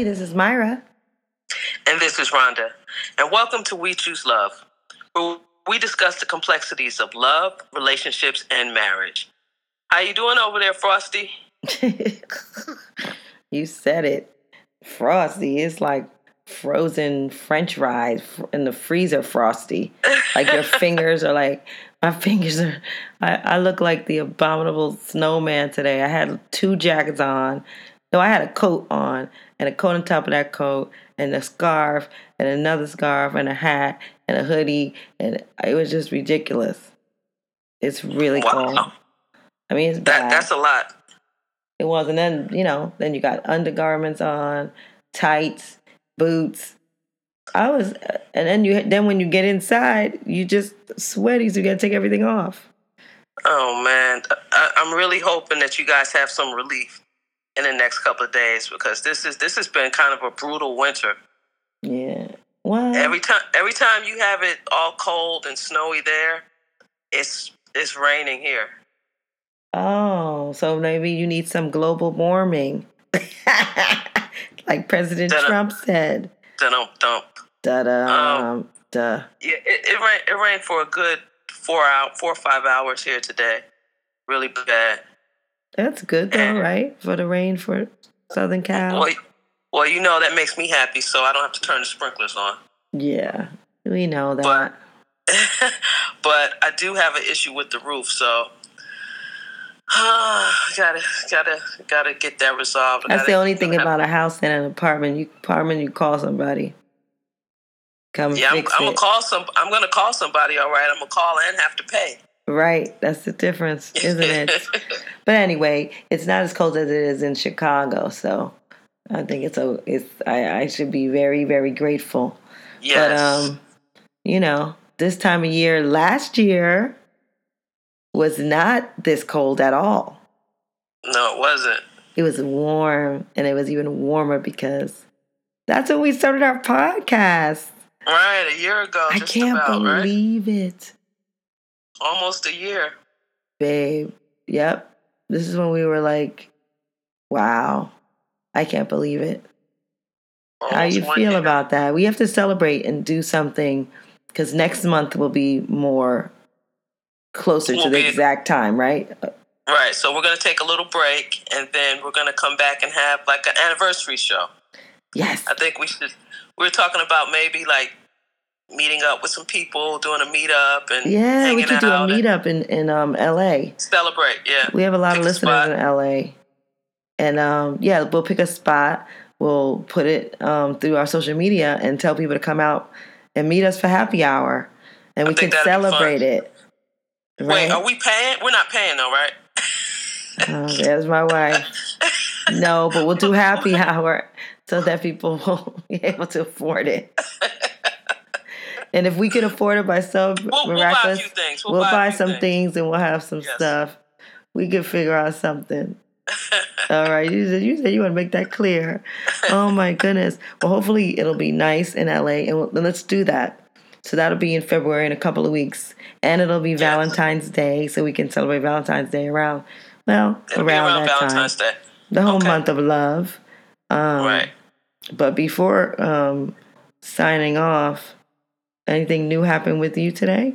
Hey, this is Myra. And this is Rhonda. And welcome to We Choose Love, where we discuss the complexities of love, relationships, and marriage. How you doing over there, Frosty? you said it. Frosty. It's like frozen french fries in the freezer frosty. Like your fingers are like my fingers are I, I look like the abominable snowman today. I had two jackets on. No, I had a coat on and a coat on top of that coat and a scarf and another scarf and a hat and a hoodie and it was just ridiculous. It's really wow. cold. I mean, it's bad. That, that's a lot. It was, and then you know, then you got undergarments on, tights, boots. I was, uh, and then you then when you get inside, you just sweaty, so you got to take everything off. Oh man, I, I'm really hoping that you guys have some relief in the next couple of days because this is this has been kind of a brutal winter. Yeah. Well, every time every time you have it all cold and snowy there, it's it's raining here. Oh, so maybe you need some global warming, like President Da-dum. Trump said. Dump dump. Da da um, duh. Yeah, it, it rained. It rained for a good four out four or five hours here today. Really bad. That's good though, right? For the rain for Southern Cal. Well, well, you know that makes me happy, so I don't have to turn the sprinklers on. Yeah, we know that. But, but I do have an issue with the roof, so uh, gotta gotta gotta get that resolved. That's the only thing about a house and an apartment. You apartment, you call somebody. Come yeah, I'm, I'm gonna call some. I'm gonna call somebody. All right, I'm gonna call and have to pay. Right, that's the difference, isn't it? but anyway, it's not as cold as it is in Chicago, so I think it's a. It's I, I should be very very grateful. Yes. But um, you know, this time of year last year was not this cold at all. No, it wasn't. It was warm, and it was even warmer because that's when we started our podcast. Right, a year ago. I can't about, believe right? it. Almost a year. Babe, yep. This is when we were like, wow, I can't believe it. Almost How you feel year. about that? We have to celebrate and do something because next month will be more closer we'll to the exact time, right? Right. So we're going to take a little break and then we're going to come back and have like an anniversary show. Yes. I think we should. We are talking about maybe like meeting up with some people, doing a meetup, and yeah, we could do a meetup in in um L.A. Celebrate, yeah. We have a lot pick of listeners in L.A. And um, yeah, we'll pick a spot. We'll put it um, through our social media and tell people to come out and meet us for happy hour, and we can celebrate it. Right? Wait, are we paying? We're not paying though, right? oh, there's my wife. No, but we'll do happy hour so that people will be able to afford it. and if we can afford it by some we'll, miraculous, we'll buy, we'll we'll buy some things. things. and we'll have some yes. stuff. We can figure out something. All right, you said you said you want to make that clear. Oh my goodness. Well, hopefully it'll be nice in LA, and we'll, let's do that. So that'll be in February in a couple of weeks, and it'll be yes. Valentine's Day, so we can celebrate Valentine's Day around well it'll around, around, that Valentine's time, Day. the whole okay. month of love. Um, right. But before um, signing off, anything new happen with you today?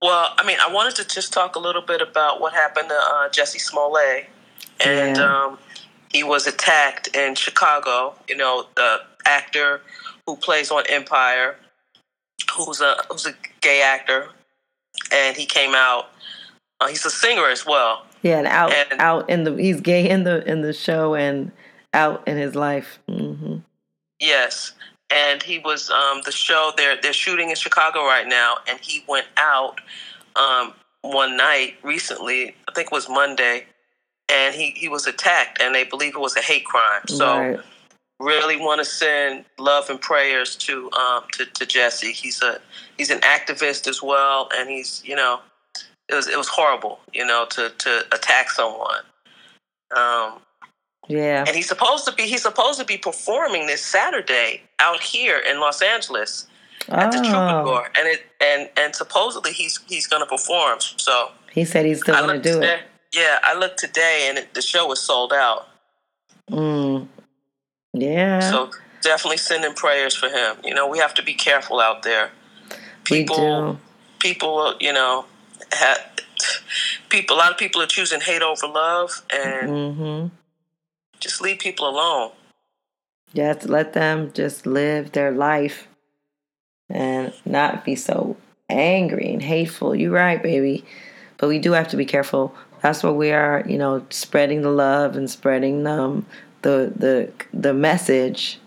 Well, I mean, I wanted to just talk a little bit about what happened to uh, Jussie Smollett, and yeah. um, he was attacked in Chicago. You know, the actor who plays on Empire, who's a who's a gay actor, and he came out. Uh, he's a singer as well. Yeah, and out and, out in the he's gay in the in the show and out in his life. Mm-hmm. Yes, and he was um, the show. They're they're shooting in Chicago right now, and he went out um, one night recently. I think it was Monday, and he he was attacked, and they believe it was a hate crime. So. Right. Really want to send love and prayers to um, to, to Jussie. He's a he's an activist as well, and he's you know it was it was horrible, you know, to to attack someone. Um, yeah. And he's supposed to be he's supposed to be performing this Saturday out here in Los Angeles at the Troubadour, and it and and supposedly he's he's going to perform. So he said he's still going to do today, it. Yeah, I looked today, and it, the show was sold out. Mm. Yeah. So definitely sending prayers for him. You know, we have to be careful out there. People, we do. People, you know, have, people. A lot of people are choosing hate over love, and mm-hmm. Just leave people alone. Just let them just live their life and not be so angry and hateful. You're right, baby. But we do have to be careful. That's what we are, you know, spreading the love and spreading um, the the the message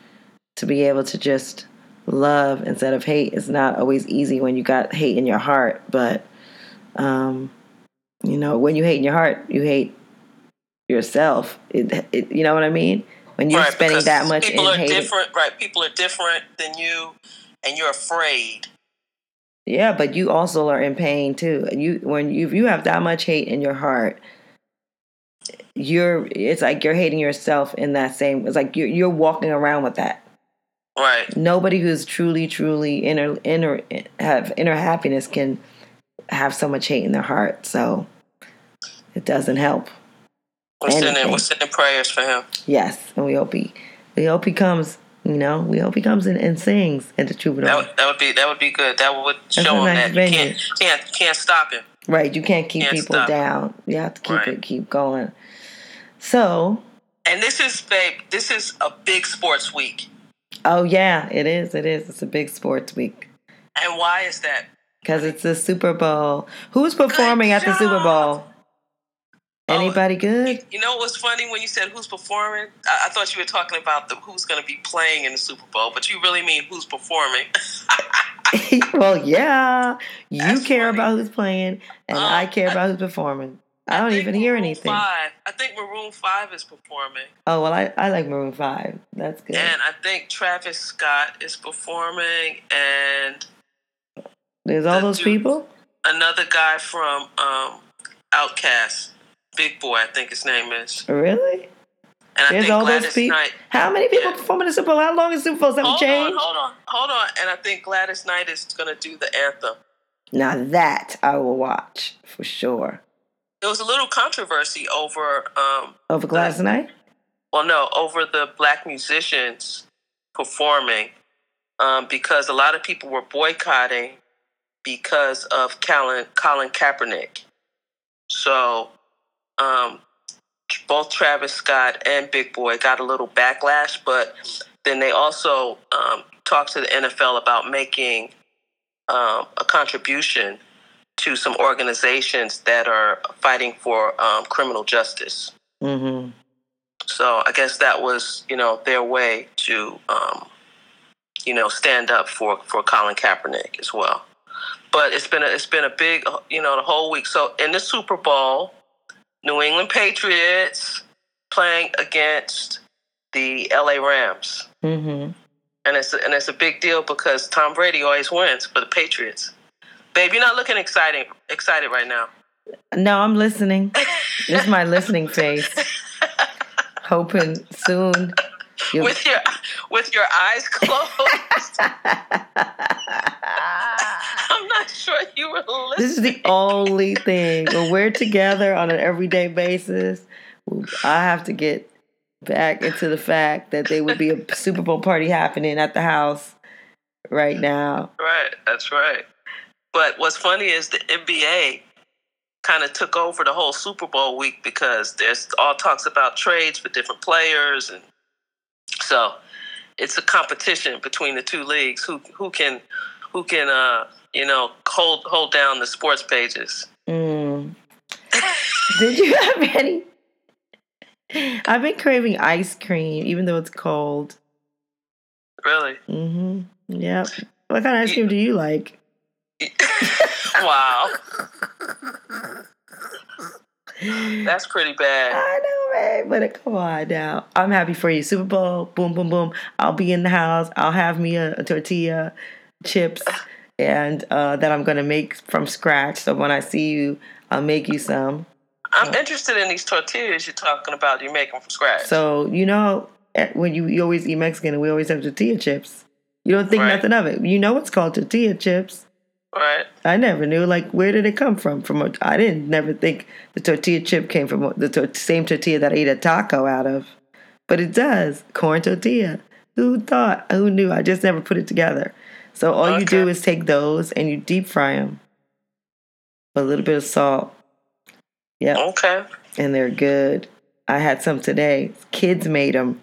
to be able to just love instead of hate. It's not always easy when you got hate in your heart, but um, you know, when you hate in your heart, you hate yourself. It, it you know what I mean? When you're right, spending that much people are different, right? People are different than you, and you're afraid. Yeah, but you also are in pain too. You when you you have that much hate in your heart, you're it's like you're hating yourself in that same. It's like you're you're walking around with that. Right. Nobody who's truly, truly inner inner have inner happiness can have so much hate in their heart. So it doesn't help. We're sending, we're sending prayers for him. Yes, and we hope he we hope he comes. You know, we hope he comes in and sings at the Troubadour. That would, that would be that would be good. That would That's show him nice that venue. you can't, can't can't stop him. Right, you can't keep can't people down. You have to keep right. it keep going. So, and this is babe. This is a big sports week. Oh yeah, it is. It is. It's a big sports week. And why is that? Because it's the Super Bowl. Who's performing at the Super Bowl? Oh, Anybody oh, good? You know what was funny when you said who's performing? I, I thought you were talking about the who's going to be playing in the Super Bowl, but you really mean who's performing. well, yeah, you That's care funny. about who's playing, and um, I care about who's performing. I, I don't even hear anything. Five. I think Maroon Five is performing. Oh well, I, I like Maroon Five. That's good. And I think Travis Scott is performing, and there's all the those dude, people. Another guy from um, OutKast Big Boi, I think his name is. Really? And There's all Gladys those people. Knight, How many people yeah. performing the Super Bowl? How long is Super Bowl? Has hold changed? On, hold on, hold on. And I think Gladys Knight is going to do the anthem. Now that I will watch for sure. There was a little controversy over um, over Gladys the, Knight. Well, no, over the black musicians performing um, because a lot of people were boycotting because of Colin, Colin Kaepernick. So um, both Travis Scott and Big Boi got a little backlash, but then they also um, talked to the NFL about making um, a contribution to some organizations that are fighting for um, criminal justice. Mm-hmm. So I guess that was, you know, their way to, um, you know, stand up for for Colin Kaepernick as well. But it's been a, it's been a big, you know, the whole week. So in the Super Bowl, New England Patriots playing against the LA Rams. Mm-hmm. And it's a, and it's a big deal because Tom Brady always wins for the Patriots. Babe, you're not looking exciting excited right now. No, I'm listening. this is my listening face. Hoping soon. With your with your eyes closed. I'm not sure you were listening. This is the only thing. When we're together on an everyday basis, I have to get back into the fact that there would be a Super Bowl party happening at the house right now. Right, that's right. But what's funny is the NBA kind of took over the whole Super Bowl week because there's all talks about trades for different players and so it's a competition between the two leagues who who can who can uh you know hold hold down the sports pages. Mm. Did you have any? I've been craving ice cream, even though it's cold. Really? Mm-hmm. Yep. What kind of ice cream do you like? wow. That's pretty bad. I man. But come on now. I'm happy for you. Super Bowl, boom, boom, boom. I'll be in the house. I'll have me a, a tortilla, chips, and uh, that I'm going to make from scratch. So when I see you, I'll make you some. I'm interested in these tortillas you're talking about. You make them from scratch. So, you know, when you, you always eat Mexican and we always have tortilla chips. You don't think right. nothing of it. You know it's called tortilla chips. Right. I never knew. Like, where did it come from? From I didn't never think the tortilla chip came from the tor- same tortilla that I ate a taco out of. but it does. Corn tortilla. Who thought? Who knew? I just never put it together. So all you do is take those and you deep fry them. A little bit of salt. Yeah. Okay. And they're good. I had some today. Kids made them.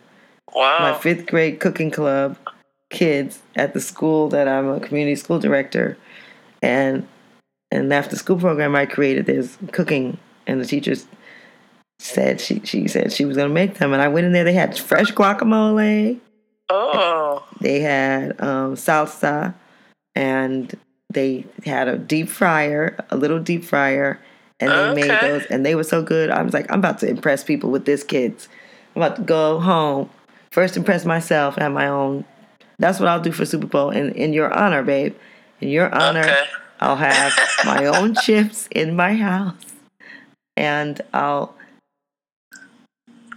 Wow. My fifth grade cooking club kids at the school that I'm a community school director. And and after school program I created, there's cooking and the teachers said she she said she was gonna make them and I went in there, they had fresh guacamole, oh. they had um, salsa, and they had a deep fryer, a little deep fryer, and they made those, and they were so good. I was like, I'm about to impress people with this, kids. I'm about to go home, first impress myself, and have my own. That's what I'll do for Super Bowl, and in your honor, babe. In your honor, Okay. I'll have my own chips in my house, and I'll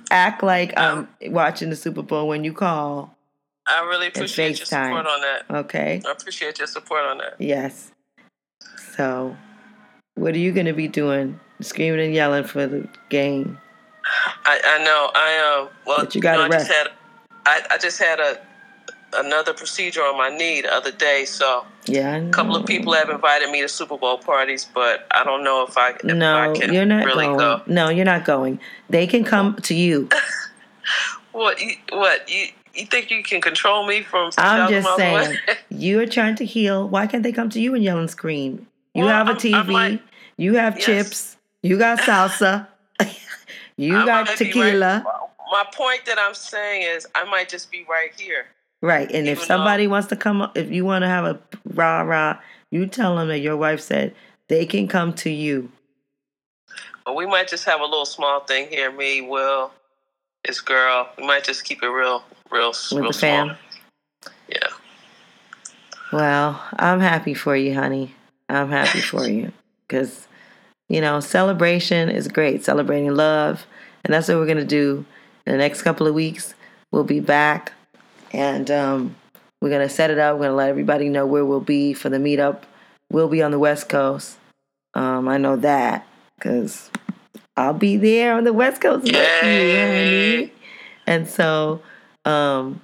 act like I'm watching the Super Bowl when you call. I really appreciate your support on that. Okay. I appreciate your support on that. Yes. So, what are you going to be doing? Screaming and yelling for the game. I, I know. I um. Well, But you gotta know, I just had. I, I just had a another procedure on my knee the other day, so Yeah. a couple of people have invited me to Super Bowl parties, but I don't know if I if No, I can you're not really going. go. No, you're not going. They can come to you. What? You, what? You you think you can control me from? I'm just saying. You are trying to heal. Why can't they come to you and yell and scream? You Well, have a I'm- TV. might- you have Yes. chips. You got salsa. you I got tequila. right- My point that I'm saying is, I might just be right here. Right. And if Even um, somebody wants to come, up- if you want to have a rah rah, you tell them that your wife said they can come to you. But we might just have a little small thing here. Me, Will, this girl. We might just keep it real, real, With real the small. Yeah. Well, I'm happy for you, honey. I'm happy for you because, you know, celebration is great. Celebrating love. And that's what we're going to do in the next couple of weeks. We'll be back and um, we're going to set it up. We're going to let everybody know where we'll be for the meetup. We'll be on the West Coast. Um, I know that because I'll be there on the West Coast Yay. And so um,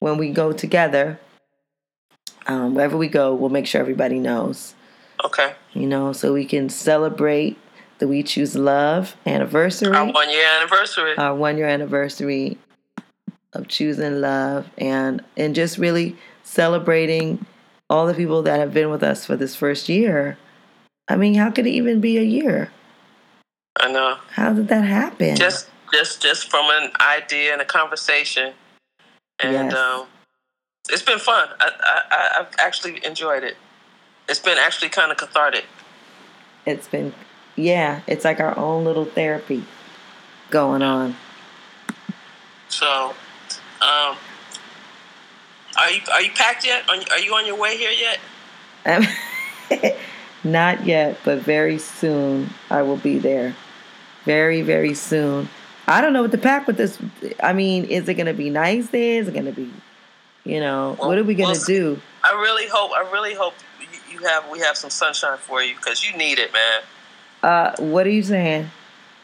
when we go together, um, wherever we go, we'll make sure everybody knows, Okay. you know, so we can celebrate the We Choose Love anniversary, Our one year anniversary. our one year anniversary of choosing love, and and just really celebrating all the people that have been with us for this first year. I mean, how could it even be a year? I know. How did that happen? Just, just, just from an idea and a conversation, and Yes. um, it's been fun. I, I, I- I've actually enjoyed it. It's been actually kind of cathartic. it's been, yeah, it's like our own little therapy going on. So, um, are you are you packed yet? Are you, on your way here yet? Not yet, but very soon I will be there. Very, very soon. I don't know what to pack with this. I mean, is it going to be nice there? Is it going to be, you know, Well, what are we gonna see. do? I really hope. I really hope you, you have we have some sunshine for you because you need it, man. Uh, what are you saying?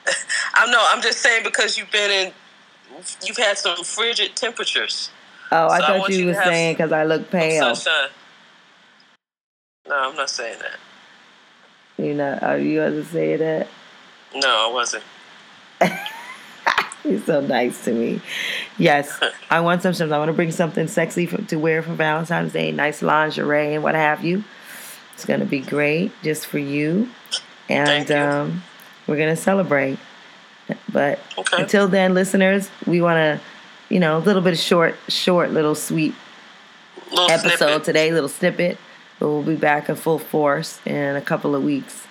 I know. I'm just saying because you've been in. You've had some frigid temperatures. Oh, I So thought want you you were saying because I look pale. sunshine. No, I'm not saying that. You know, are you going to say that? No, I wasn't. You're so nice to me. Yes, I want some. some- I want to bring something sexy for, to wear for Valentine's Day. Nice lingerie and what have you. It's gonna be great just for you, and Thank you. Um, we're gonna celebrate. But Okay. until then, listeners, we want to, you know, a little bit of short, short, little sweet Little episode snippet. today, little snippet. But we'll be back in full force in a couple of weeks.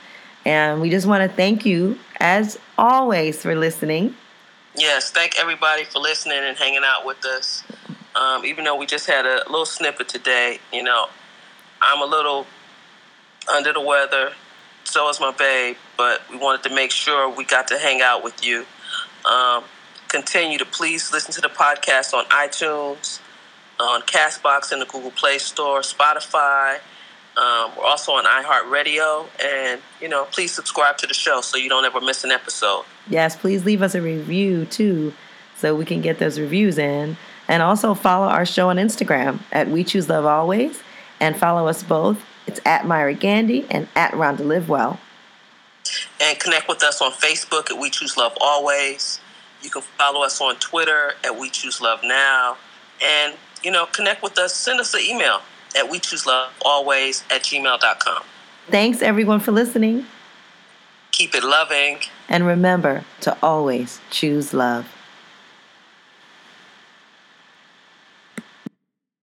And we just want to thank you, as always, for listening. Yes, thank everybody for listening and hanging out with us. Um, even though we just had a little snippet today, you know, I'm a little under the weather. So is my babe, but we wanted to make sure we got to hang out with you. Um, continue to please listen to the podcast on iTunes, on Castbox in the Google Play Store, Spotify. Um, we're also on iHeartRadio, and you know, please subscribe to the show so you don't ever miss an episode. Yes, please leave us a review too, so we can get those reviews in. And also follow our show on Instagram at We Choose Love Always and follow us both. It's at Myra Gandy and at Rhonda Live Well. And connect with us on Facebook at We Choose Love Always. You can follow us on Twitter at We Choose Love Now. And, you know, connect with us. Send us an email at We Choose Love Always at gmail.com. Thanks, everyone, for listening. Keep it loving. And remember to always choose love.